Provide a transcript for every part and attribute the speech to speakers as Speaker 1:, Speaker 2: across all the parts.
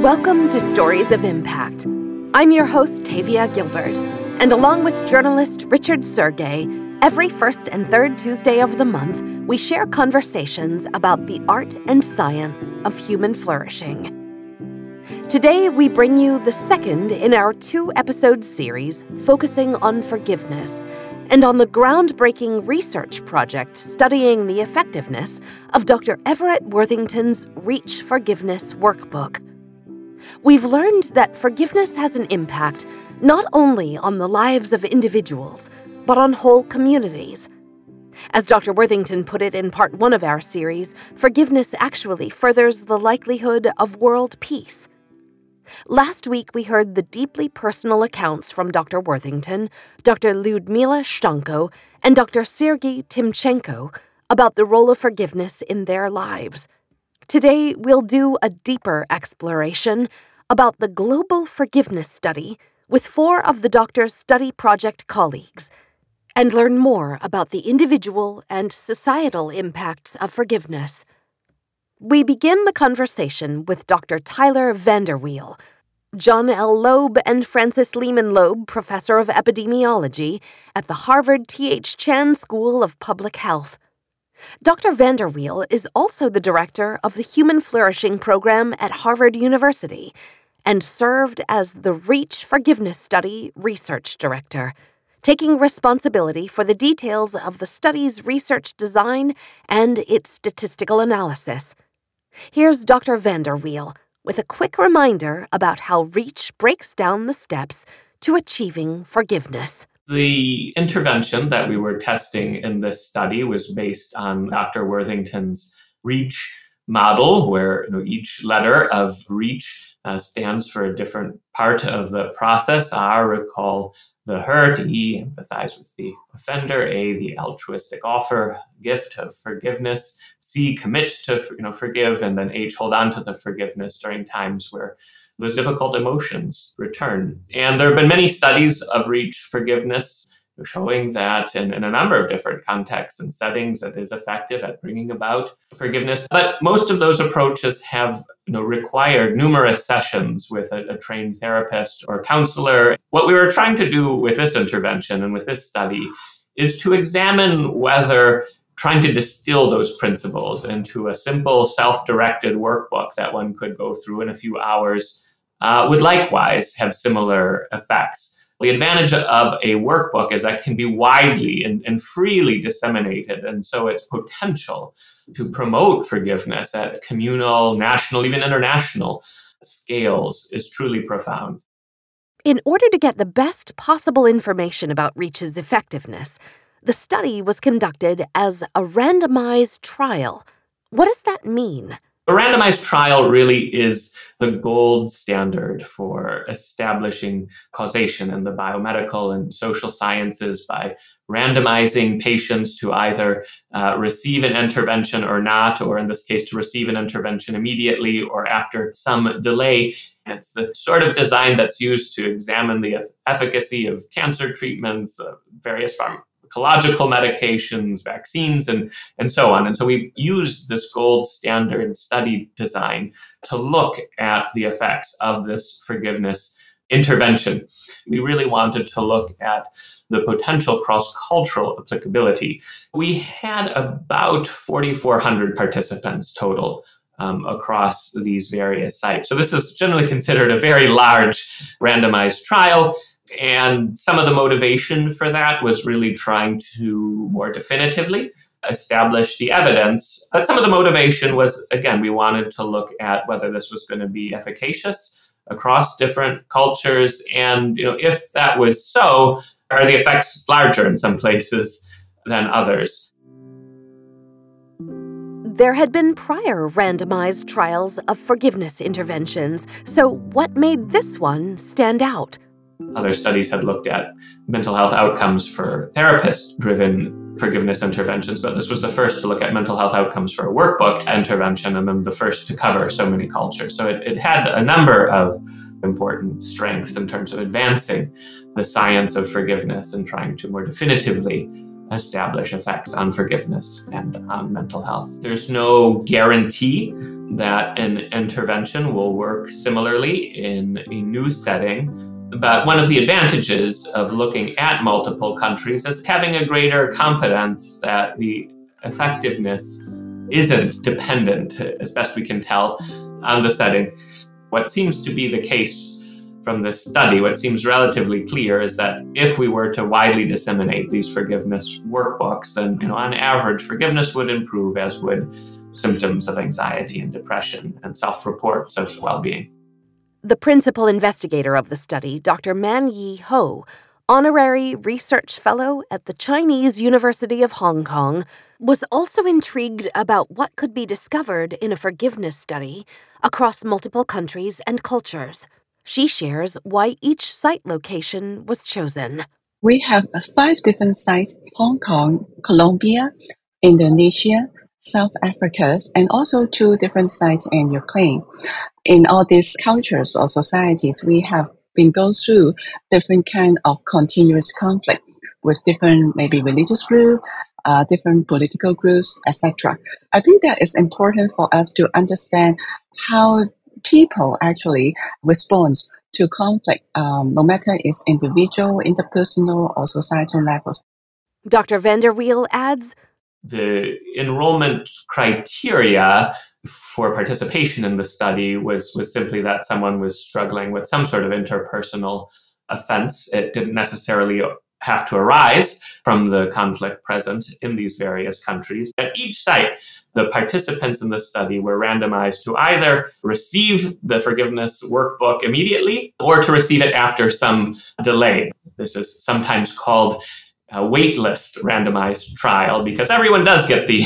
Speaker 1: Welcome to Stories of Impact. I'm your host, Tavia Gilbert, and along with journalist Richard Sergay, every first and third Tuesday of the month, we share conversations about the art and science of human flourishing. Today, we bring you the second in our two episode series focusing on forgiveness and on the groundbreaking research project studying the effectiveness of Dr. Everett Worthington's Reach Forgiveness Workbook. We've learned that forgiveness has an impact not only on the lives of individuals, but on whole communities. As Dr. Worthington put it in part one of our series, forgiveness actually furthers the likelihood of world peace. Last week, we heard the deeply personal accounts from Dr. Worthington, Dr. Lyudmila Shtanko, and Dr. Sergei Timchenko about the role of forgiveness in their lives. Today, we'll do a deeper exploration about the Global Forgiveness Study with four of the doctor's study project colleagues and learn more about the individual and societal impacts of forgiveness. We begin the conversation with Dr. Tyler VanderWeele, John L. Loeb and Frances Lehman Loeb Professor of Epidemiology at the Harvard T.H. Chan School of Public Health. Dr. VanderWeele is also the director of the Human Flourishing Program at Harvard University and served as the REACH Forgiveness Study Research Director, taking responsibility for the details of the study's research design and its statistical analysis. Here's Dr. VanderWeele with a quick reminder about how REACH breaks down the steps to achieving forgiveness.
Speaker 2: The intervention that we were testing in this study was based on Dr. Worthington's REACH model, where you know, each letter of REACH uh, stands for a different part of the process. R, recall the hurt, E, empathize with the offender, A, the altruistic offer, gift of forgiveness, C, commit to you know, forgive, and then H, hold on to the forgiveness during times where those difficult emotions return. And there have been many studies of reach forgiveness showing that in, in, a number of different contexts and settings it is effective at bringing about forgiveness. But most of those approaches have you know, required numerous sessions with a, a trained therapist or counselor. What we were trying to do with this intervention and with this study is to examine whether trying to distill those principles into a simple self-directed workbook that one could go through in a few hours uh, would likewise have similar effects. The advantage of a workbook is that it can be widely and, and freely disseminated. And so its potential to promote forgiveness at communal, national, even international scales is truly profound.
Speaker 1: In order to get the best possible information about REACH's effectiveness, the study was conducted as a randomized trial. What does that mean?
Speaker 2: A randomized trial really is the gold standard for establishing causation in the biomedical and social sciences by randomizing patients to either uh, receive an intervention or not, or in this case, to receive an intervention immediately or after some delay. It's the sort of design that's used to examine the efficacy of cancer treatments, uh, various pharm- ecological medications, vaccines, and, and so on. And so we used this gold standard study design to look at the effects of this forgiveness intervention. We really wanted to look at the potential cross cultural applicability. We had about 4,400 participants total. Um, across these various sites. So, this is generally considered a very large randomized trial. And some of the motivation for that was really trying to more definitively establish the evidence. But some of the motivation was, again, we wanted to look at whether this was going to be efficacious across different cultures. And, you know, if that was so, are the effects larger in some places than others?
Speaker 1: There had been prior randomized trials of forgiveness interventions, so what made this one stand out?
Speaker 2: Other studies had looked at mental health outcomes for therapist driven forgiveness interventions, but this was the first to look at mental health outcomes for a workbook intervention and then the first to cover so many cultures. So it, it had a number of important strengths in terms of advancing the science of forgiveness and trying to more definitively establish effects on forgiveness and on mental health. There's no guarantee that an intervention will work similarly in a new setting. But one of the advantages of looking at multiple countries is having a greater confidence that the effectiveness isn't dependent, as best we can tell, on the setting. What seems to be the case from this study, what seems relatively clear is that if we were to widely disseminate these forgiveness workbooks, then you know, on average, forgiveness would improve, as would symptoms of anxiety and depression and self-reports of well-being.
Speaker 1: The principal investigator of the study, Dr. Man Yee Ho, honorary research fellow at the Chinese University of Hong Kong, was also intrigued about what could be discovered in a forgiveness study across multiple countries and cultures. She shares why each site location was chosen.
Speaker 3: We have five different sites Hong Kong, Colombia, Indonesia, South Africa, and also two different sites in Ukraine. In all these cultures or societies, we have been going through different kind of continuous conflict with different maybe religious group, uh, different political groups, etc. I think that is important for us to understand how people actually respond to conflict, um, no matter it's individual, interpersonal, or societal levels.
Speaker 1: Dr. VanderWeele adds
Speaker 2: the enrollment criteria for participation in the study was, was simply that someone was struggling with some sort of interpersonal offense. It didn't necessarily have to arise from the conflict present in these various countries. At each site, the participants in the study were randomized to either receive the forgiveness workbook immediately or to receive it after some delay. This is sometimes called a waitlist randomized trial because everyone does get the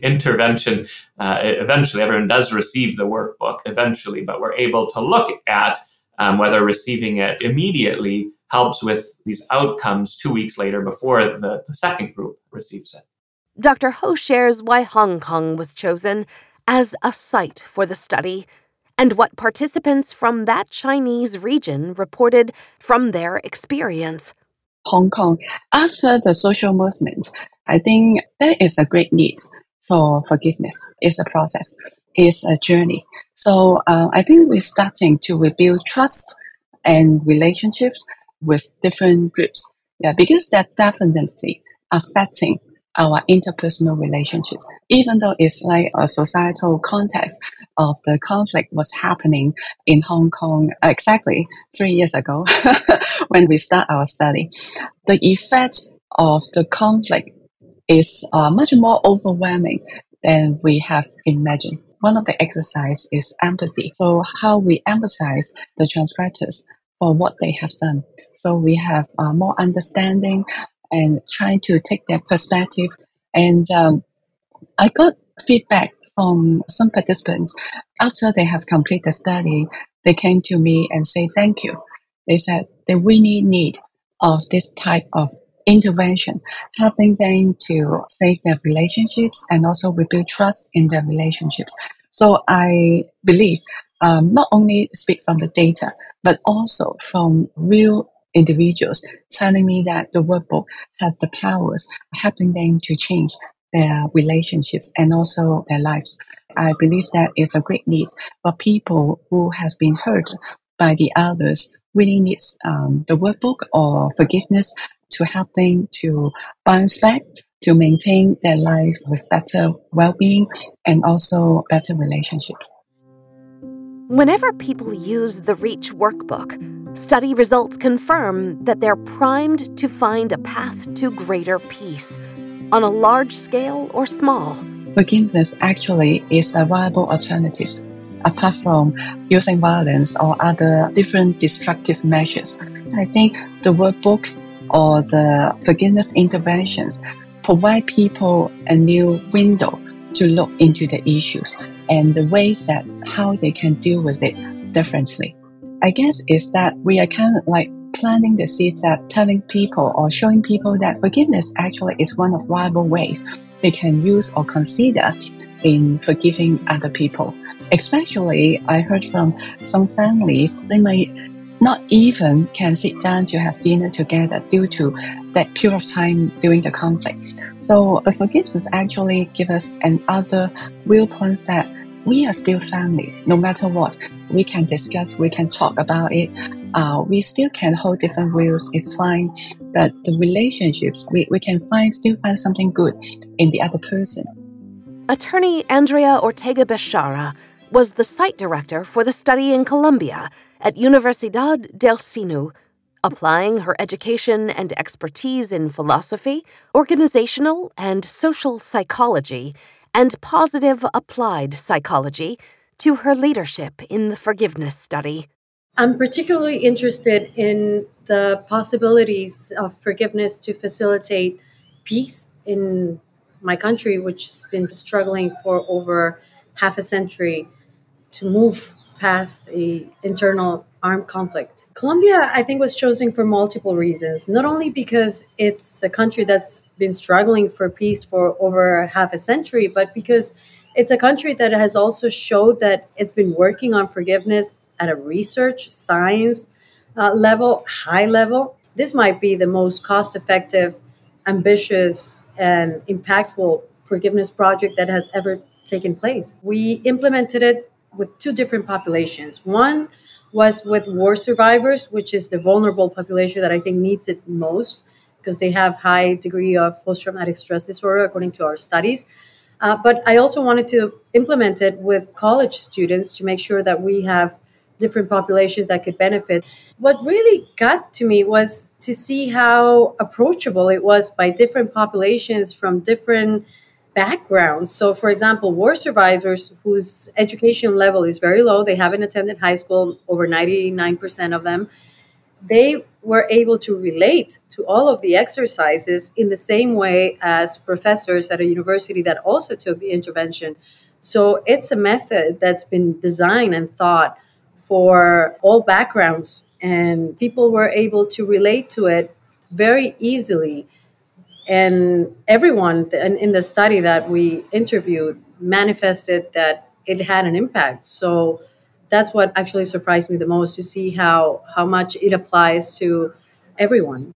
Speaker 2: intervention uh, eventually. Everyone does receive the workbook eventually, but we're able to look at um, whether receiving it immediately helps with these outcomes two weeks later before the, the second group receives it.
Speaker 1: Dr. Ho shares why Hong Kong was chosen as a site for the study and what participants from that Chinese region reported from their experience.
Speaker 3: Hong Kong, after the social movement, I think there is a great need for forgiveness. It's a process, it's a journey. So uh, I think we're starting to rebuild trust and relationships with different groups. Yeah, because that definitely affecting our interpersonal relationships, even though it's like a societal context of the conflict was happening in Hong Kong exactly three years ago when we start our study. The effect of the conflict is uh, much more overwhelming than we have imagined. One of the exercise is empathy. So how we emphasize the transgressors for what they have done. So we have uh, more understanding and trying to take their perspective. And um, I got feedback from some participants after they have completed the study. They came to me and say thank you. They said they really need of this type of intervention, helping them to save their relationships and also rebuild trust in their relationships. So I believe um, not only speak from the data, but also from real individuals telling me that the workbook has the powers helping them to change their relationships and also their lives. I believe that is a great need for people who have been hurt by the others really needs um, the workbook or forgiveness to help them to bounce back to maintain their life with better well-being and also better relationships.
Speaker 1: Whenever people use the REACH workbook, study results confirm that they're primed to find a path to greater peace, on a large scale or small.
Speaker 3: Forgiveness actually is a viable alternative, apart from using violence or other different destructive measures. I think the workbook or the forgiveness interventions provide people a new window to look into the issues and the ways that how they can deal with it differently. I guess is that we are kind of like planting the seeds that telling people or showing people that forgiveness actually is one of viable ways they can use or consider in forgiving other people. Especially, I heard from some families, they might not even can sit down to have dinner together due to that period of time during the conflict. So, but forgiveness actually give us another viewpoints that we are still family. No matter what, we can discuss, we can talk about it. Uh, we still can hold different views. It's fine, but the relationships we, we can find still find something good in the other person.
Speaker 1: Attorney Andrea Ortega Bechara was the site director for the study in Colombia at Universidad del Sinu, applying her education and expertise in philosophy, organizational and social psychology, and positive applied psychology to her leadership in the forgiveness study.
Speaker 4: I'm particularly interested in the possibilities of forgiveness to facilitate peace in my country, which has been struggling for over half a century to move past a internal armed conflict. Colombia, I think, was chosen for multiple reasons. Not only because it's a country that's been struggling for peace for over half a century, but because it's a country that has also showed that it's been working on forgiveness at a research, science uh, level, high level. This might be the most cost effective, ambitious, and impactful forgiveness project that has ever taken place. We implemented it with two different populations. One was with war survivors, which is the vulnerable population that I think needs it most because they have high degree of post-traumatic stress disorder according to our studies. Uh, but I also wanted to implement it with college students to make sure that we have different populations that could benefit. What really got to me was to see how approachable it was by different populations from different backgrounds. So, for example, war survivors whose education level is very low, they haven't attended high school, over 99% of them, they were able to relate to all of the exercises in the same way as professors at a university that also took the intervention. So, it's a method that's been designed and thought for all backgrounds, and people were able to relate to it very easily and everyone in the study that we interviewed manifested that it had an impact. So that's what actually surprised me the most to see how how much it applies to everyone.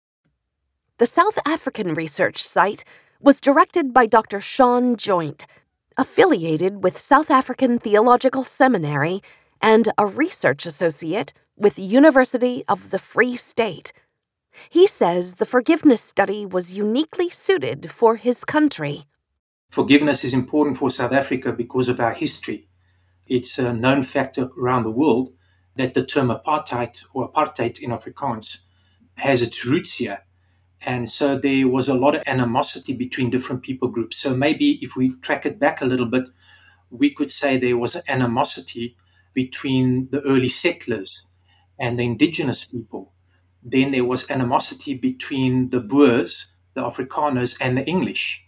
Speaker 1: The south african research site was directed by dr Shaun Joynt affiliated with south african theological seminary and a research associate with university of the free state he says the forgiveness study was uniquely suited for his country.
Speaker 5: Forgiveness is important for South Africa because of our history. It's a known factor around the world that the term apartheid or apartheid in Afrikaans has its roots here. And so there was a lot of animosity between different people groups. So maybe if we track it back a little bit, we could say there was animosity between the early settlers and the indigenous people then there was animosity between the Boers, the Afrikaners, and the English.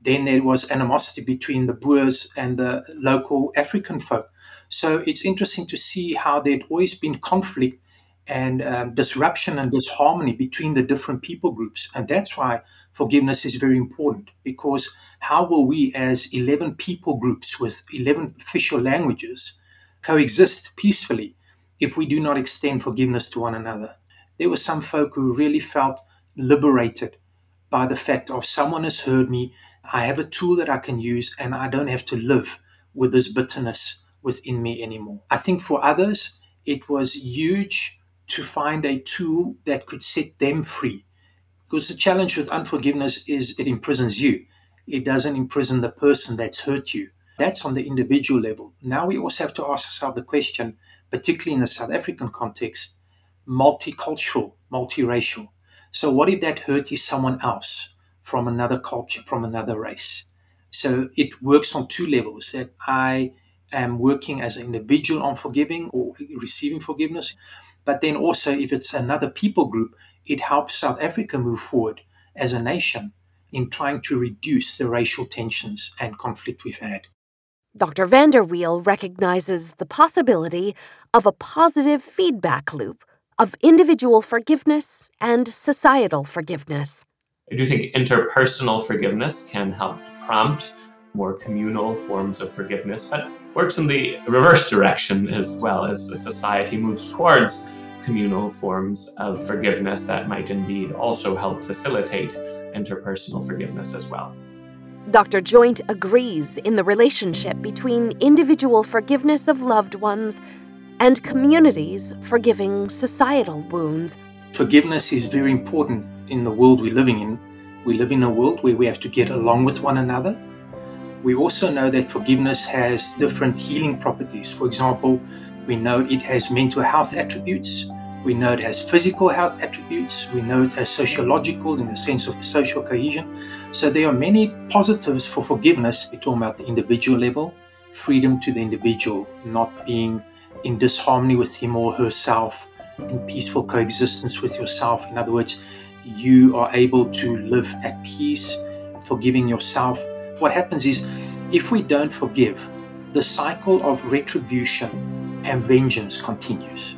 Speaker 5: Then there was animosity between the Boers and the local African folk. So it's interesting to see how there'd always been conflict and um, disruption and disharmony between the different people groups. And that's why forgiveness is very important because how will we, as 11 people groups with 11 official languages, coexist peacefully if we do not extend forgiveness to one another? There were some folk who really felt liberated by the fact of someone has heard me. I have a tool that I can use, and I don't have to live with this bitterness within me anymore. I think for others, it was huge to find a tool that could set them free. Because the challenge with unforgiveness is it imprisons you, it doesn't imprison the person that's hurt you. That's on the individual level. Now we also have to ask ourselves the question, particularly in the South African context multicultural, multiracial. So, what if that hurt is someone else from another culture, from another race? So, it works on two levels that I am working as an individual on forgiving or receiving forgiveness. But then also, if it's another people group, it helps South Africa move forward as a nation in trying to reduce the racial tensions and conflict we've had.
Speaker 1: Dr. VanderWeele recognizes the possibility of a positive feedback loop of individual forgiveness and societal forgiveness.
Speaker 2: I do think interpersonal forgiveness can help prompt more communal forms of forgiveness, but works in the reverse direction as well as the society moves towards communal forms of forgiveness that might indeed also help facilitate interpersonal forgiveness as well.
Speaker 1: Dr. Joynt agrees in the relationship between individual forgiveness of loved ones and communities forgiving societal wounds.
Speaker 5: Forgiveness is very important in the world we're living in. We live in a world where we have to get along with one another. We also know that forgiveness has different healing properties. For example, we know it has mental health attributes. We know it has physical health attributes. We know it has sociological in the sense of social cohesion. So there are many positives for forgiveness. We're talking about the individual level, freedom to the individual, not being in disharmony with him or herself, in peaceful coexistence with yourself. In other words, you are able to live at peace, forgiving yourself. What happens is, if we don't forgive, the cycle of retribution and vengeance continues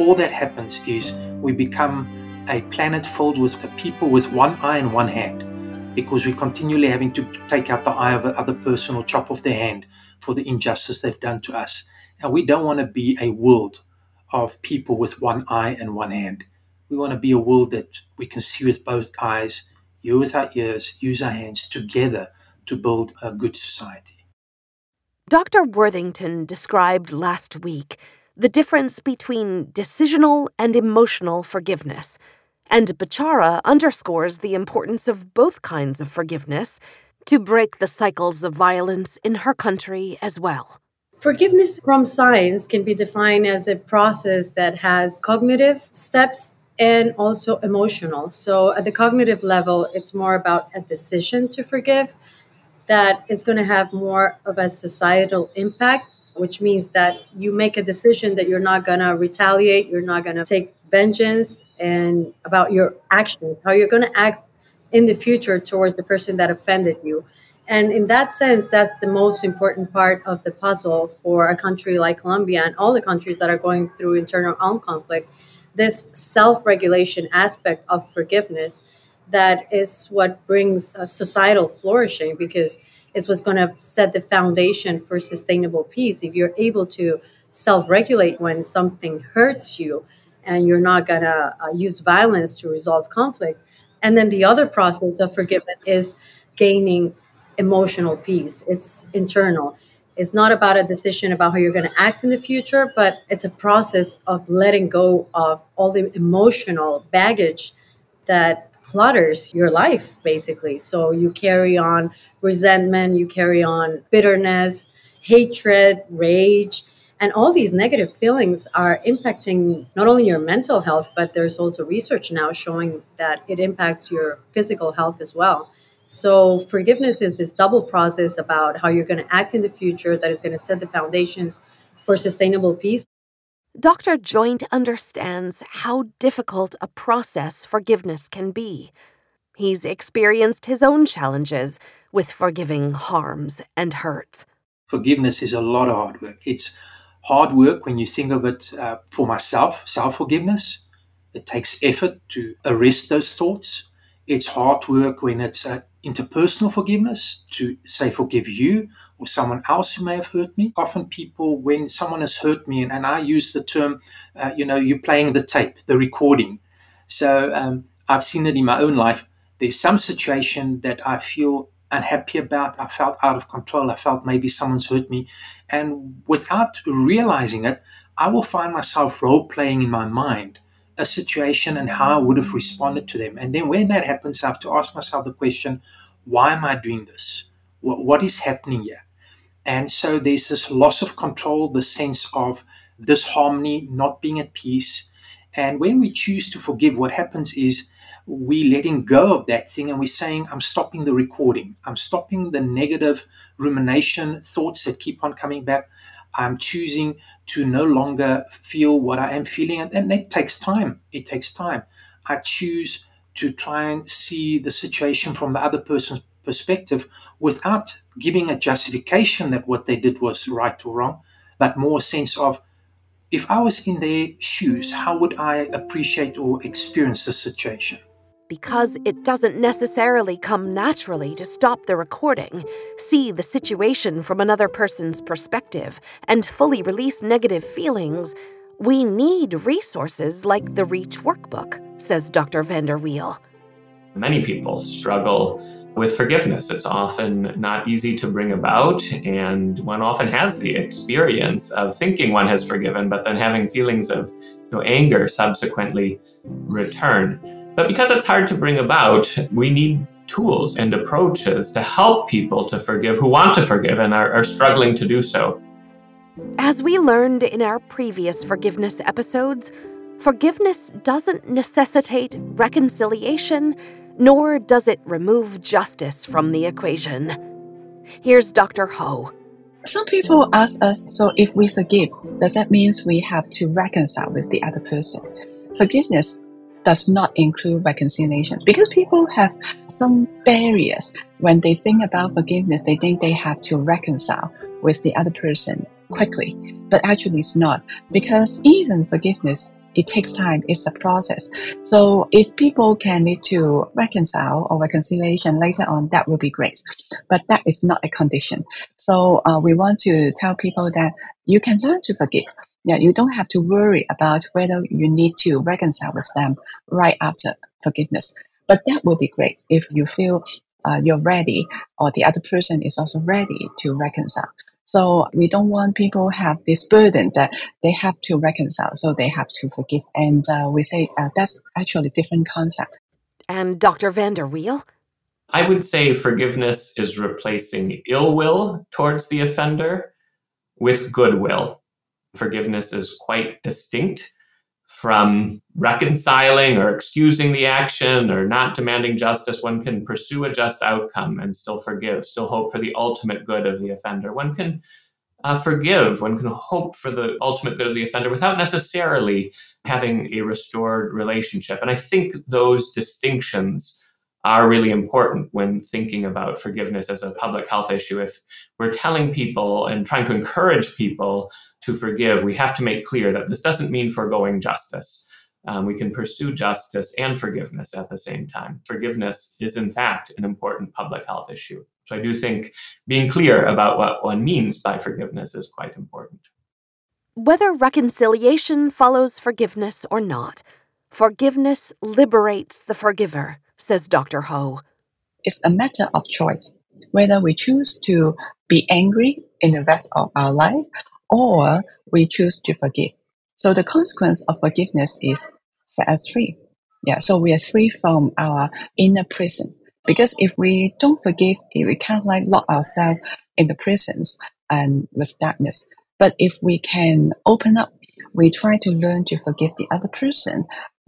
Speaker 5: all that happens is we become a planet filled with the people with one eye and one hand because we're continually having to take out the eye of the other person or chop off their hand for the injustice they've done to us. And we don't want to be a world of people with one eye and one hand. We want to be a world that we can see with both eyes, use our ears, use our hands together to build a good society.
Speaker 1: Dr. Worthington described last week the difference between decisional and emotional forgiveness. And Bechara underscores the importance of both kinds of forgiveness to break the cycles of violence in her country as well.
Speaker 4: Forgiveness from science can be defined as a process that has cognitive steps and also emotional. So, at the cognitive level, it's more about a decision to forgive that is going to have more of a societal impact which means that you make a decision that you're not going to retaliate, you're not going to take vengeance, and about your action, how you're going to act in the future towards the person that offended you. And in that sense, that's the most important part of the puzzle for a country like Colombia and all the countries that are going through internal armed conflict. This self regulation aspect of forgiveness that is what brings societal flourishing because it's what's going to set the foundation for sustainable peace. If you're able to self regulate when something hurts you and you're not going to uh, use violence to resolve conflict. And then the other process of forgiveness is gaining emotional peace, it's internal. It's not about a decision about how you're going to act in the future, but it's a process of letting go of all the emotional baggage that clutters your life basically. So you carry on resentment you carry on bitterness hatred rage and all these negative feelings are impacting not only your mental health but there's also research now showing that it impacts your physical health as well so forgiveness is this double process about how you're going to act in the future that is going to set the foundations for sustainable peace
Speaker 1: Dr. Joynt understands how difficult a process forgiveness can be. He's experienced his own challenges with forgiving harms and hurts.
Speaker 5: Forgiveness is a lot of hard work. It's hard work when you think of it uh, for myself, self forgiveness. It takes effort to arrest those thoughts. It's hard work when it's uh, interpersonal forgiveness to say forgive you or someone else who may have hurt me. Often people, when someone has hurt me, and, and I use the term, uh, you know, you're playing the tape, the recording. So um, I've seen it in my own life. There's some situation that I feel unhappy about. I felt out of control. I felt maybe someone's hurt me. And without realizing it, I will find myself role playing in my mind a situation and how I would have responded to them. And then when that happens, I have to ask myself the question, why am I doing this? what, what is happening here? And so there's this loss of control, the sense of disharmony, not being at peace. And when we choose to forgive, what happens is we letting go of that thing and we're saying, I'm stopping the recording. I'm stopping the negative rumination thoughts that keep on coming back. I'm choosing to no longer feel what I am feeling. And, and that takes time. It takes time. I choose to try and see the situation from the other person's perspective without giving a justification that what they did was right or wrong, but more a sense of if I was in their shoes, how would I appreciate or experience the situation?
Speaker 1: Because it doesn't necessarily come naturally to stop the recording, see the situation from another person's perspective, and fully release negative feelings, we need resources like the REACH workbook, says Dr. VanderWeele.
Speaker 2: Many people struggle with forgiveness. It's often not easy to bring about, and one often has the experience of thinking one has forgiven, but then having feelings of you know, anger subsequently return. But because it's hard to bring about, we need tools and approaches to help people to forgive who want to forgive and are, are struggling to do so.
Speaker 1: As we learned in our previous forgiveness episodes, forgiveness doesn't necessitate reconciliation, nor does it remove justice from the equation. Here's Dr. Ho.
Speaker 3: Some people ask us so if we forgive, does that mean we have to reconcile with the other person? Forgiveness does not include reconciliations. Because people have some barriers. When they think about forgiveness they think they have to reconcile with the other person quickly. But actually it's not. Because even forgiveness it takes time. It's a process. So if people can need to reconcile or reconciliation later on that will be great. But that is not a condition. So uh, we want to tell people that you can learn to forgive yeah, you don't have to worry about whether you need to reconcile with them right after forgiveness. But that will be great if you feel uh, you're ready or the other person is also ready to reconcile. So we don't want people have this burden that they have to reconcile, so they have to forgive. And uh, we say uh, that's actually a different concept.
Speaker 1: And Dr. VanderWeele?
Speaker 2: I would say forgiveness is replacing ill will towards the offender with goodwill forgiveness is quite distinct from reconciling or excusing the action or not demanding justice. One can pursue a just outcome and still forgive, still hope for the ultimate good of the offender. One can uh, forgive, one can hope for the ultimate good of the offender without necessarily having a restored relationship. And I think those distinctions are really important when thinking about forgiveness as a public health issue. If we're telling people and trying to encourage people to forgive, we have to make clear that this doesn't mean foregoing justice. Um, we can pursue justice and forgiveness at the same time. Forgiveness is, in fact, an important public health issue. So I do think being clear about what one means by forgiveness is quite important.
Speaker 1: Whether reconciliation follows forgiveness or not, forgiveness liberates the forgiver says Dr. Ho.
Speaker 3: It's a matter of choice whether we choose to be angry in the rest of our life or we choose to forgive. So the consequence of forgiveness is set us free. Yeah, so we are free from our inner prison. Because if we don't forgive, we can't like lock ourselves in the prisons and with darkness. But if we can open up, we try to learn to forgive the other person,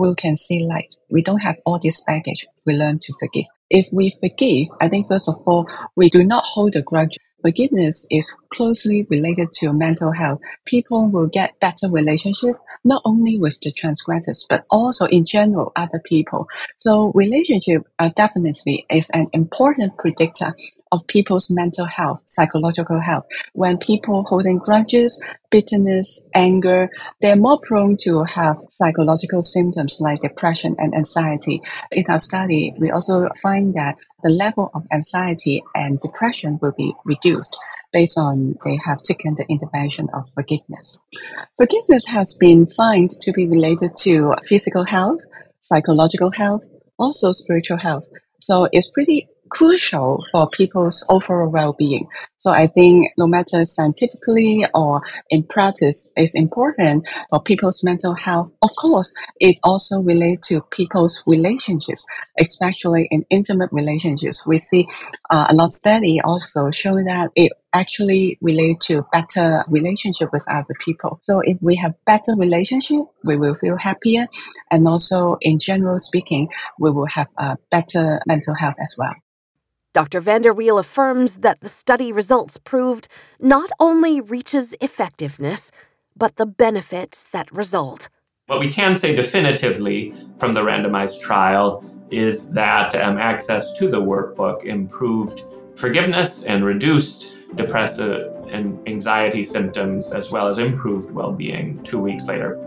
Speaker 3: we can see light. We don't have all this baggage. We learn to forgive. If we forgive, I think first of all, we do not hold a grudge Forgiveness is closely related to mental health. People will get better relationships, not only with the transgressors, but also in general other people. So relationship uh, definitely is an important predictor of people's mental health, psychological health. When people holding grudges, bitterness, anger, they're more prone to have psychological symptoms like depression and anxiety. In our study, we also find that the level of anxiety and depression will be reduced based on they have taken the intervention of forgiveness. Forgiveness has been found to be related to physical health, psychological health, also spiritual health. So it's pretty crucial for people's overall well-being. So I think no matter scientifically or in practice, it's important for people's mental health. Of course, it also relates to people's relationships, especially in intimate relationships. We see uh, a lot of study also show that it actually relate to better relationship with other people. So if we have better relationship, we will feel happier. And also in general speaking, we will have a better mental health as well.
Speaker 1: Dr. VanderWeele affirms that the study results proved not only REACH's effectiveness, but the benefits that result.
Speaker 2: What we can say definitively from the randomized trial is that um, access to the workbook improved forgiveness and reduced depressive and anxiety symptoms, as well as improved well being two weeks later.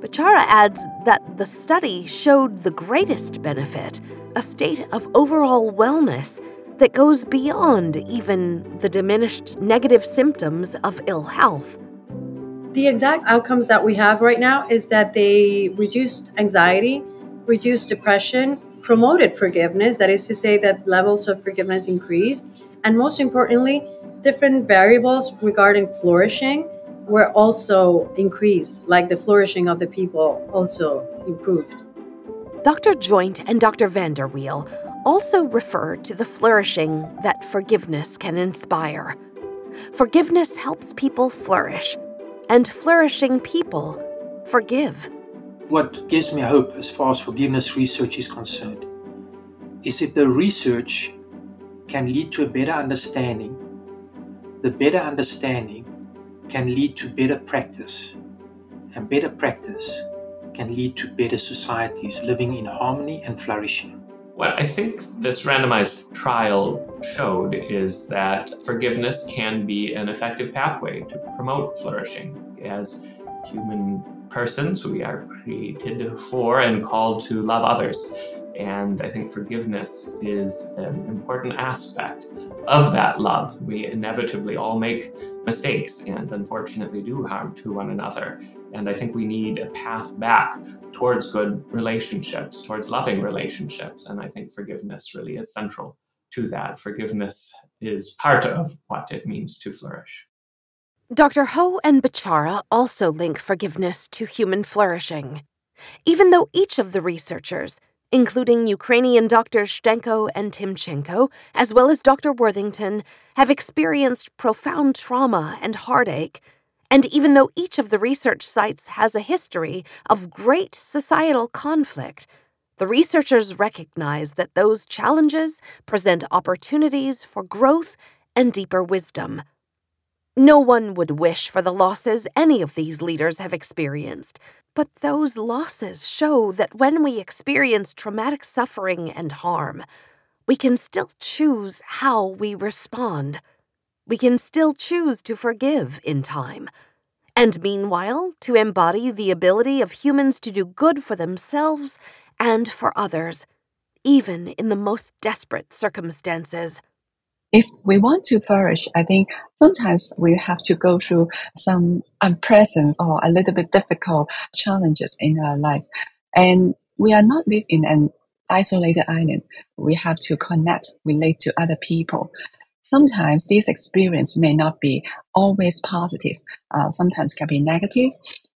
Speaker 1: Bechara adds that the study showed the greatest benefit a state of overall wellness that goes beyond even the diminished negative symptoms of ill health.
Speaker 4: The exact outcomes that we have right now is that they reduced anxiety, reduced depression, promoted forgiveness, that is to say, that levels of forgiveness increased. And most importantly, different variables regarding flourishing were also increased, like the flourishing of the people also improved.
Speaker 1: Dr. Joynt and Dr. VanderWeele also refer to the flourishing that forgiveness can inspire. Forgiveness helps people flourish, and flourishing people forgive.
Speaker 5: What gives me hope as far as forgiveness research is concerned is if the research can lead to a better understanding, the better understanding can lead to better practice, and better practice can lead to better societies living in harmony and flourishing.
Speaker 2: What I think this randomized trial showed is that forgiveness can be an effective pathway to promote flourishing. As human persons, we are created for and called to love others. And I think forgiveness is an important aspect of that love. We inevitably all make mistakes and unfortunately do harm to one another. And I think we need a path back towards good relationships, towards loving relationships. And I think forgiveness really is central to that. Forgiveness is part of what it means to flourish.
Speaker 1: Dr. Ho and Bechara also link forgiveness to human flourishing. Even though each of the researchers including Ukrainian doctors Shtanko and Timchenko, as well as Dr. Worthington, have experienced profound trauma and heartache. And even though each of the research sites has a history of great societal conflict, the researchers recognize that those challenges present opportunities for growth and deeper wisdom. No one would wish for the losses any of these leaders have experienced, but those losses show that when we experience traumatic suffering and harm, we can still choose how we respond. We can still choose to forgive in time. And meanwhile, to embody the ability of humans to do good for themselves and for others, even in the most desperate circumstances
Speaker 3: if we want to flourish, I think sometimes we have to go through some unpleasant or a little bit difficult challenges in our life. And we are not living in an isolated island. We have to connect, relate to other people. Sometimes this experience may not be always positive. Uh, sometimes can be negative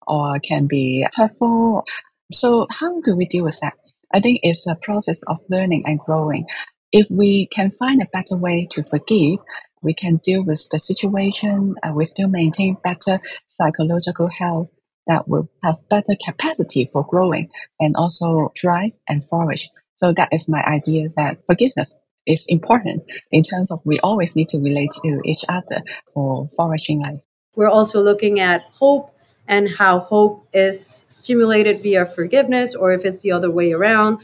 Speaker 3: or can be hurtful. So how do we deal with that? I think it's a process of learning and growing. If we can find a better way to forgive, we can deal with the situation and we still maintain better psychological health that will have better capacity for growing and also drive and flourish. So that is my idea that forgiveness is important in terms of we always need to relate to each other for flourishing life.
Speaker 4: We're also looking at hope and how hope is stimulated via forgiveness or if it's the other way around.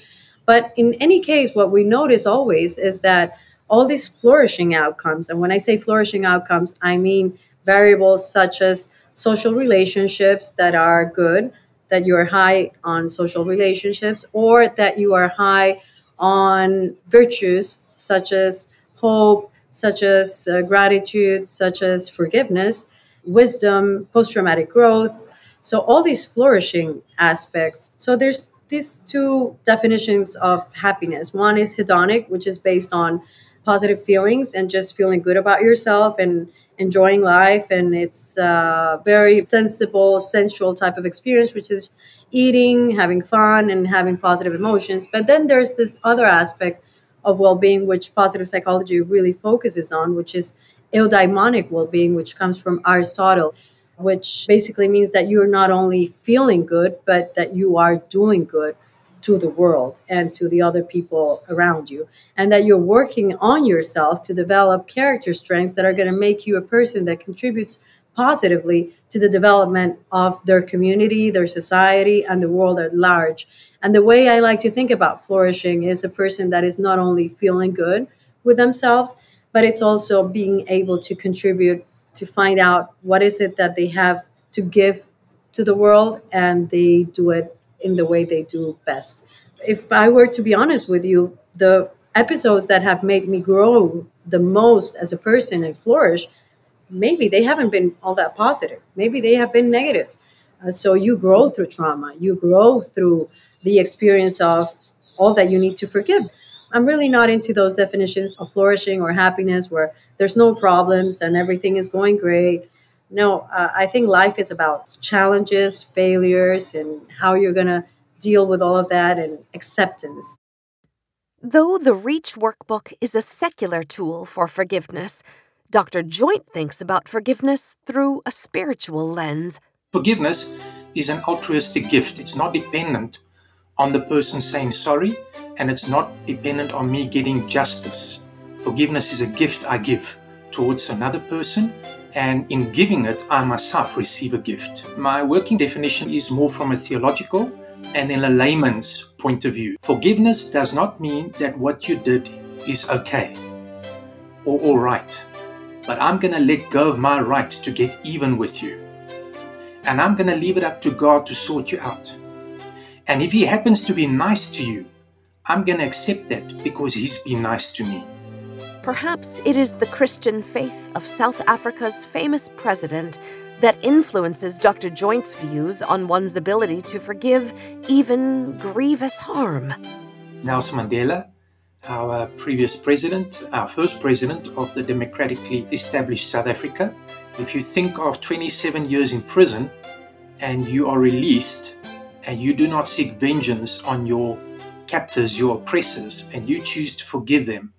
Speaker 4: But in any case, what we notice always is that all these flourishing outcomes, and when I say flourishing outcomes, I mean variables such as social relationships that are good, that you're high on social relationships, or that you are high on virtues such as hope, such as uh, gratitude, such as forgiveness, wisdom, post traumatic growth. So, all these flourishing aspects. So, there's these two definitions of happiness. One is hedonic, which is based on positive feelings and just feeling good about yourself and enjoying life. And it's a very sensible, sensual type of experience, which is eating, having fun, and having positive emotions. But then there's this other aspect of well being, which positive psychology really focuses on, which is eudaimonic well being, which comes from Aristotle which basically means that you're not only feeling good, but that you are doing good to the world and to the other people around you. And that you're working on yourself to develop character strengths that are going to make you a person that contributes positively to the development of their community, their society, and the world at large. And the way I like to think about flourishing is a person that is not only feeling good with themselves, but it's also being able to contribute to find out what is it that they have to give to the world and they do it in the way they do best. If I were to be honest with you, the episodes that have made me grow the most as a person and flourish, maybe they haven't been all that positive. Maybe they have been negative. Uh, so you grow through trauma, you grow through the experience of all that you need to forgive. I'm really not into those definitions of flourishing or happiness where there's no problems and everything is going great. No, uh, I think life is about challenges, failures, and how you're going to deal with all of that and acceptance.
Speaker 1: Though the REACH workbook is a secular tool for forgiveness, Dr. Joynt thinks about forgiveness through a spiritual lens.
Speaker 5: Forgiveness is an altruistic gift. It's not dependent on the person saying sorry, and it's not dependent on me getting justice. Forgiveness is a gift I give towards another person, and in giving it, I myself receive a gift. My working definition is more from a theological and in a layman's point of view. Forgiveness does not mean that what you did is okay or all right, but I'm going to let go of my right to get even with you. And I'm going to leave it up to God to sort you out. And if he happens to be nice to you, I'm going to accept that because he's been nice to me.
Speaker 1: Perhaps it is the Christian faith of South Africa's famous president that influences Dr. Joynt's views on one's ability to forgive even grievous harm.
Speaker 5: Nelson Mandela, our previous president, our first president of the democratically established South Africa, if you think of 27 years in prison and you are released and you do not seek vengeance on your captors, your oppressors, and you choose to forgive them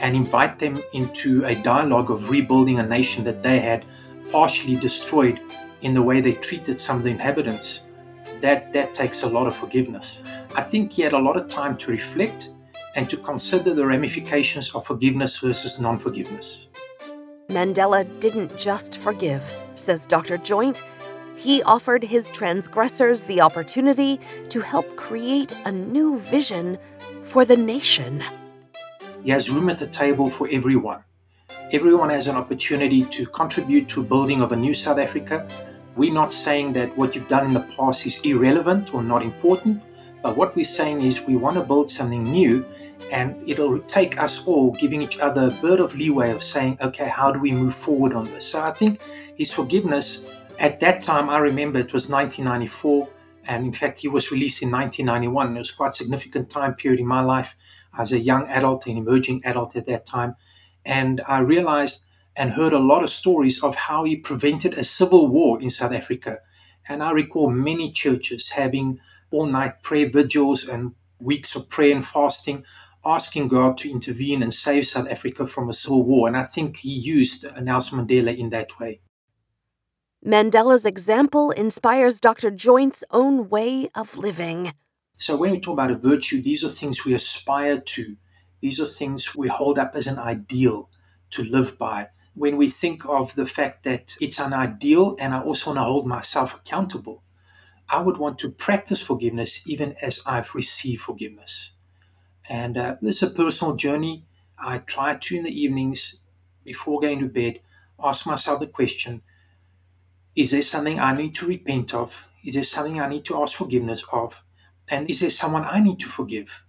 Speaker 5: and invite them into a dialogue of rebuilding a nation that they had partially destroyed in the way they treated some of the inhabitants, that, that takes a lot of forgiveness. I think he had a lot of time to reflect and to consider the ramifications of forgiveness versus non forgiveness.
Speaker 1: Mandela didn't just forgive, says Dr. Joynt. He offered his transgressors the opportunity to help create a new vision for the nation.
Speaker 5: He has room at the table for everyone. Everyone has an opportunity to contribute to building of a new South Africa. We're not saying that what you've done in the past is irrelevant or not important, but what we're saying is we want to build something new and it'll take us all giving each other a bit of leeway of saying, okay, how do we move forward on this? So I think his forgiveness at that time, I remember it was 1994, and in fact, he was released in 1991. It was quite a significant time period in my life as a young adult, an emerging adult at that time. And I realized and heard a lot of stories of how he prevented a civil war in South Africa. And I recall many churches having all night prayer vigils and weeks of prayer and fasting, asking God to intervene and save South Africa from a civil war. And I think he used Nelson Mandela in that way.
Speaker 1: Mandela's example inspires Dr. Joynt's own way of living.
Speaker 5: So, when we talk about a virtue, these are things we aspire to, these are things we hold up as an ideal to live by. When we think of the fact that it's an ideal and I also want to hold myself accountable, I would want to practice forgiveness even as I've received forgiveness. And uh, this is a personal journey. I try to, in the evenings before going to bed, ask myself the question is there something I need to repent of? Is there something I need to ask forgiveness of? And is there someone I need to forgive?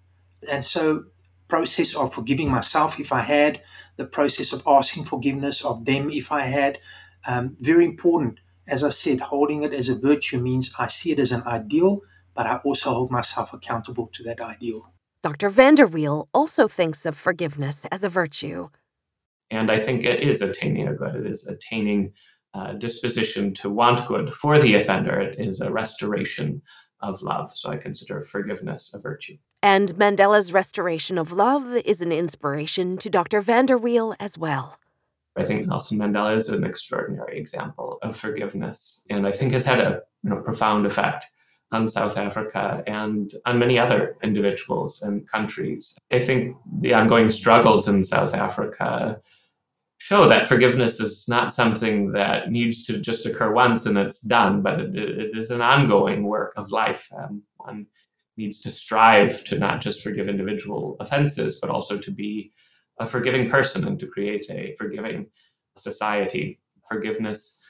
Speaker 5: And so, process of forgiving myself if I had, the process of asking forgiveness of them if I had, um, very important. As I said, holding it as a virtue means I see it as an ideal, but I also hold myself accountable to that ideal.
Speaker 1: Dr. VanderWeele also thinks of forgiveness as a virtue.
Speaker 2: And I think it is attaining a good. It is attaining uh, disposition to want good for the offender. It is a restoration of love. So I consider forgiveness a virtue.
Speaker 1: And Mandela's restoration of love is an inspiration to Dr. VanderWeele as well.
Speaker 2: I think Nelson Mandela is an extraordinary example of forgiveness, and I think has had a you know, profound effect on South Africa and on many other individuals and countries. I think the ongoing struggles in South Africa show that forgiveness is not something that needs to just occur once and it's done, but it, it is an ongoing work of life. Um, one needs to strive to not just forgive individual offenses, but also to be a forgiving person and to create a forgiving society. Forgiveness,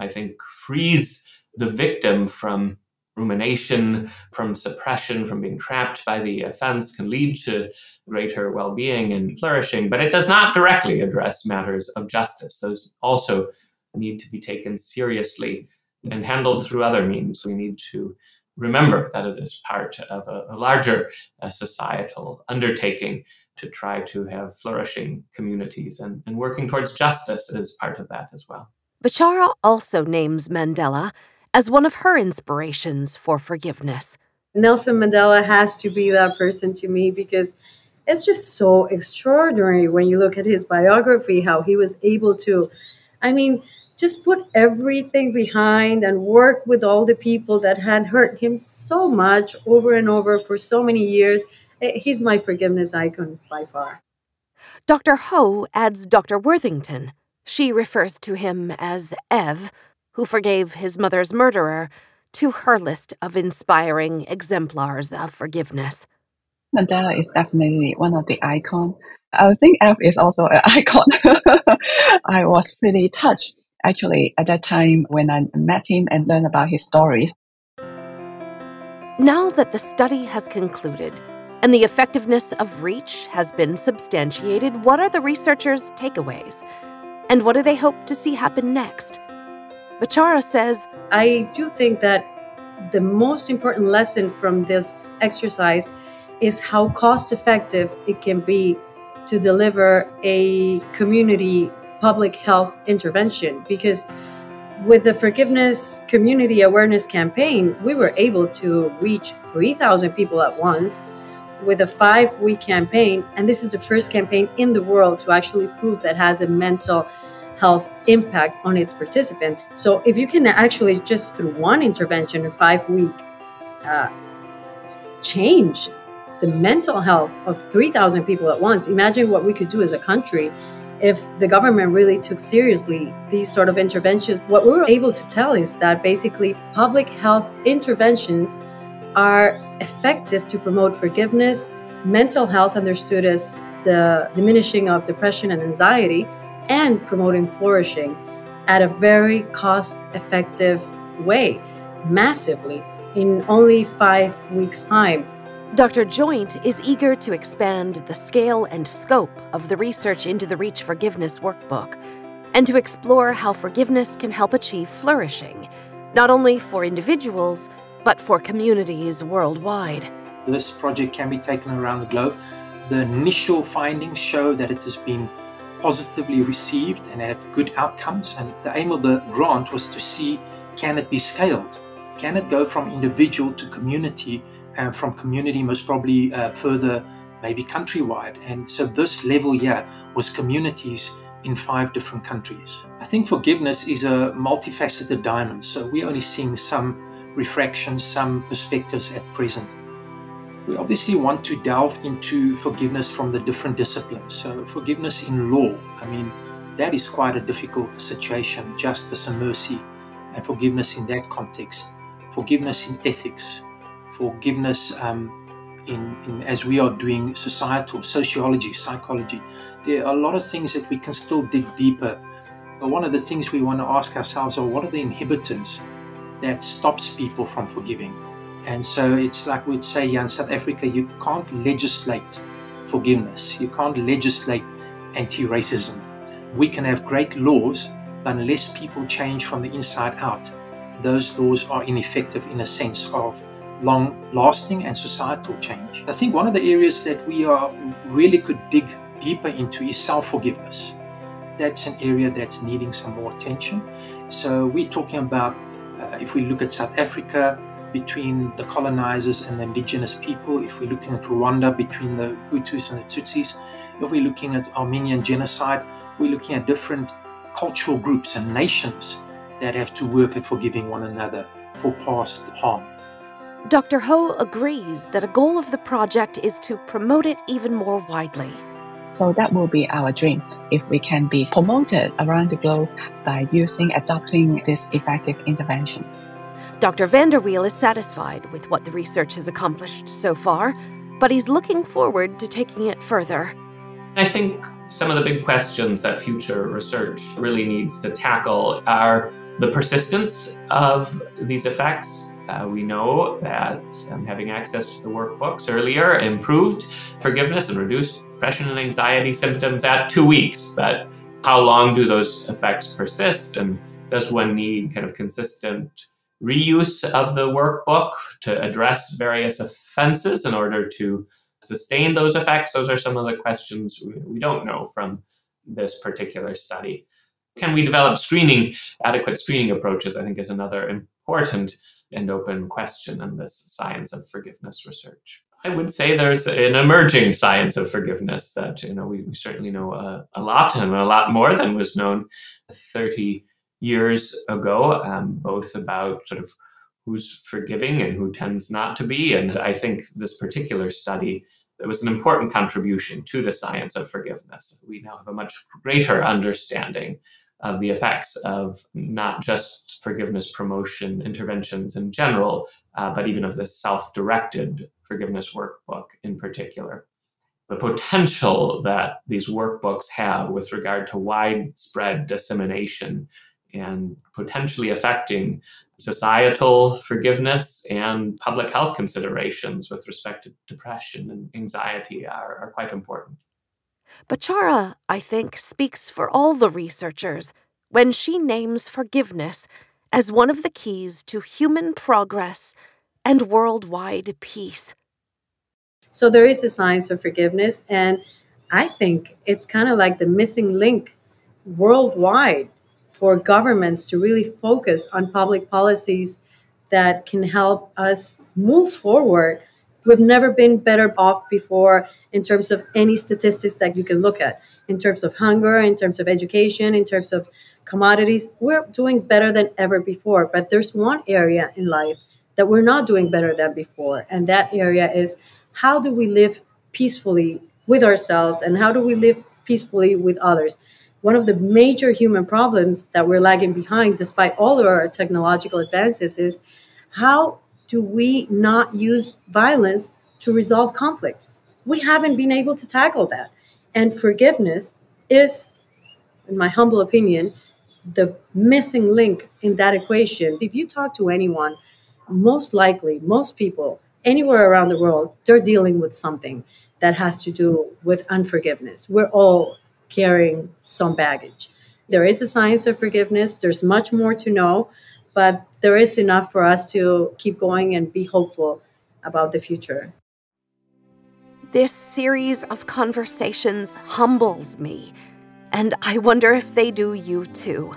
Speaker 2: I think, frees the victim from rumination, from suppression, from being trapped by the offense can lead to greater well being and flourishing, but it does not directly address matters of justice. Those also need to be taken seriously and handled through other means. We need to remember that it is part of a, a larger uh, societal undertaking to try to have flourishing communities and, and working towards justice is part of that as well.
Speaker 1: Bechara also names Mandela as one of her inspirations for forgiveness.
Speaker 4: Nelson Mandela has to be that person to me because it's just so extraordinary when you look at his biography, how he was able to, I mean, just put everything behind and work with all the people that had hurt him so much over and over for so many years. Eh, he's my forgiveness icon by far.
Speaker 1: Dr. Ho adds Dr. Worthington. She refers to him as Ev, who forgave his mother's murderer, to her list of inspiring exemplars of forgiveness.
Speaker 3: Mandela is definitely one of the icons. I think Ev is also an icon. I was pretty touched actually at that time when I met him and learned about his story.
Speaker 1: Now that the study has concluded and the effectiveness of REACH has been substantiated, what are the researchers' takeaways? And what do they hope to see happen next? Bechara says
Speaker 4: I do think that the most important lesson from this exercise is how cost effective it can be to deliver a community public health intervention. Because with the forgiveness community awareness campaign we were able to reach 3000 people at once with a five week campaign. And this is the first campaign in the world to actually prove that has a mental health impact on its participants. So if you can actually just through one intervention in five week uh, change the mental health of 3000 people at once imagine what we could do as a country if the government really took seriously these sort of interventions, what we were able to tell is that basically public health interventions are effective to promote forgiveness, mental health understood as the diminishing of depression and anxiety, and promoting flourishing at a very cost effective way, massively, in only five weeks' time.
Speaker 1: Dr. Joynt is eager to expand the scale and scope of the research into the REACH Forgiveness workbook and to explore how forgiveness can help achieve flourishing, not only for individuals, but for communities worldwide.
Speaker 5: This project can be taken around the globe. The initial findings show that it has been positively received and have good outcomes. And the aim of the grant was to see can it be scaled? Can it go from individual to community and from community, most probably uh, further, maybe countrywide. And so this level here was communities in five different countries. I think forgiveness is a multifaceted diamond, so we're only seeing some refractions, some perspectives at present. We obviously want to delve into forgiveness from the different disciplines. So, forgiveness in law, I mean, that is quite a difficult situation, justice and mercy, and forgiveness in that context. Forgiveness in ethics, forgiveness um, in, in, as we are doing societal sociology, psychology. There are a lot of things that we can still dig deeper. But one of the things we want to ask ourselves are what are the inhibitors that stops people from forgiving? And so it's like we'd say here in South Africa, you can't legislate forgiveness. You can't legislate anti-racism. We can have great laws, but unless people change from the inside out, those laws are ineffective in a sense of long lasting and societal change. I think one of the areas that we are really could dig deeper into is self forgiveness. That's an area that's needing some more attention. So, we're talking about uh, if we look at South Africa, between the colonizers and the indigenous people, if we're looking at Rwanda between the Hutus and the Tutsis, if we're looking at Armenian genocide, we're looking at different cultural groups and nations that have to work at forgiving one another for past harm.
Speaker 1: Dr. Ho agrees that a goal of the project is to promote it even more widely.
Speaker 3: So that will be our dream if we can be promoted around the globe by using adopting this effective intervention.
Speaker 1: Dr. VanderWeele is satisfied with what the research has accomplished so far, but he's looking forward to taking it further.
Speaker 2: I think some of the big questions that future research really needs to tackle are the persistence of these effects uh, we know that um, having access to the workbooks earlier improved forgiveness and reduced depression and anxiety symptoms at two weeks. But how long do those effects persist? And does one need kind of consistent reuse of the workbook to address various offenses in order to sustain those effects? Those are some of the questions we don't know from this particular study. Can we develop screening, adequate screening approaches? I think is another important and open question in this science of forgiveness research. I would say there's an emerging science of forgiveness that you know we, certainly know a, a, lot and a lot more than was known 30 years ago, um, both about sort of who's forgiving and who tends not to be. And I think this particular study was an important contribution to the science of forgiveness. We now have a much greater understanding of the effects of not just forgiveness promotion interventions in general, uh, but even of this self directed forgiveness workbook in particular. The potential that these workbooks have with regard to widespread dissemination and potentially affecting societal forgiveness and public health considerations with respect to depression and anxiety are, are quite important.
Speaker 1: Bechara, I think, speaks for all the researchers when she names forgiveness as one of the keys to human progress and worldwide peace.
Speaker 4: So there is a science of forgiveness, and I think it's kind of like the missing link worldwide for governments to really focus on public policies that can help us move forward. We've never been better off before in terms of any statistics that you can look at, in terms of hunger, in terms of education, in terms of commodities. We're doing better than ever before. But there's one area in life that we're not doing better than before. And that area is how do we live peacefully with ourselves and how do we live peacefully with others? One of the major human problems that we're lagging behind, despite all of our technological advances, is how do we not use violence to resolve conflicts? We haven't been able to tackle that. And forgiveness is, in my humble opinion, the missing link in that equation. If you talk to anyone, most likely, most people anywhere around the world, they're dealing with something that has to do with unforgiveness. We're all carrying some baggage. There is a science of forgiveness, there's much more to know, but there is enough for us to keep going and be hopeful about the future.
Speaker 1: This series of conversations humbles me, and I wonder if they do you too.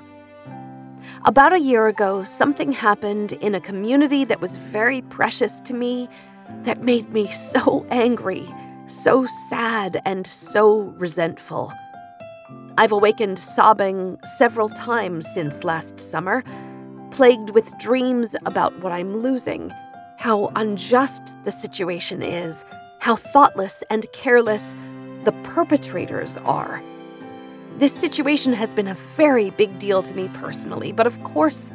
Speaker 1: About a year ago, something happened in a community that was very precious to me that made me so angry, so sad, and so resentful. I've awakened sobbing several times since last summer, plagued with dreams about what I'm losing, how unjust the situation is, how thoughtless and careless the perpetrators are. This situation has been a very big deal to me personally, but of course,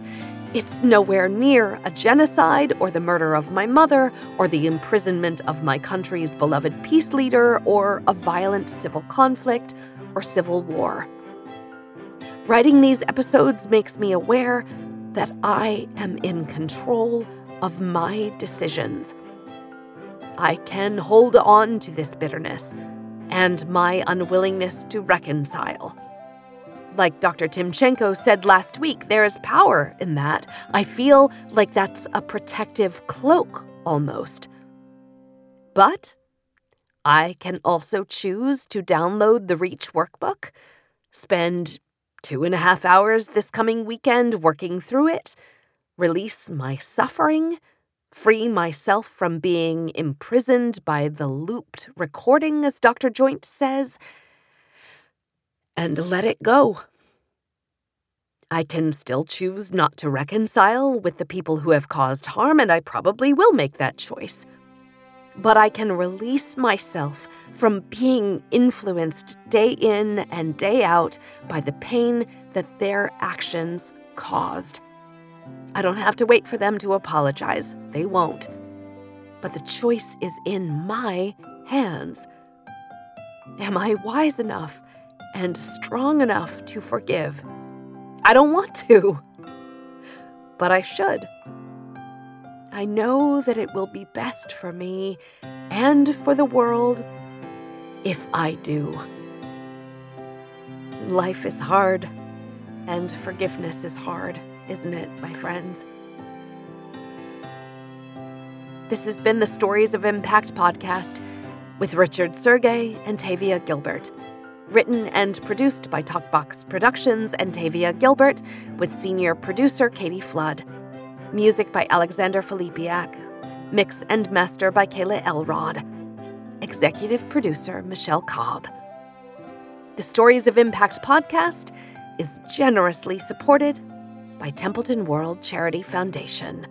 Speaker 1: it's nowhere near a genocide or the murder of my mother or the imprisonment of my country's beloved peace leader or a violent civil conflict or civil war. Writing these episodes makes me aware that I am in control of my decisions. I can hold on to this bitterness and my unwillingness to reconcile. Like Dr. Timchenko said last week, there is power in that. I feel like that's a protective cloak almost. But I can also choose to download the REACH workbook, spend two and a half hours this coming weekend working through it, release my suffering, free myself from being imprisoned by the looped recording, as Dr. Joynt says, and let it go. I can still choose not to reconcile with the people who have caused harm, and I probably will make that choice but I can release myself from being influenced day in and day out by the pain that their actions caused. I don't have to wait for them to apologize, they won't. But the choice is in my hands. Am I wise enough and strong enough to forgive? I don't want to, but I should. I know that it will be best for me and for the world if I do. Life is hard, and forgiveness is hard, isn't it, my friends? This has been the Stories of Impact podcast with Richard Sergay and Tavia Gilbert. Written and produced by Talkbox Productions and Tavia Gilbert, with senior producer Katie Flood. Music by Alexander Filipiak. Mix and master by Kayla Elrod. Executive producer Michelle Cobb. The Stories of Impact podcast is generously supported by Templeton World Charity Foundation.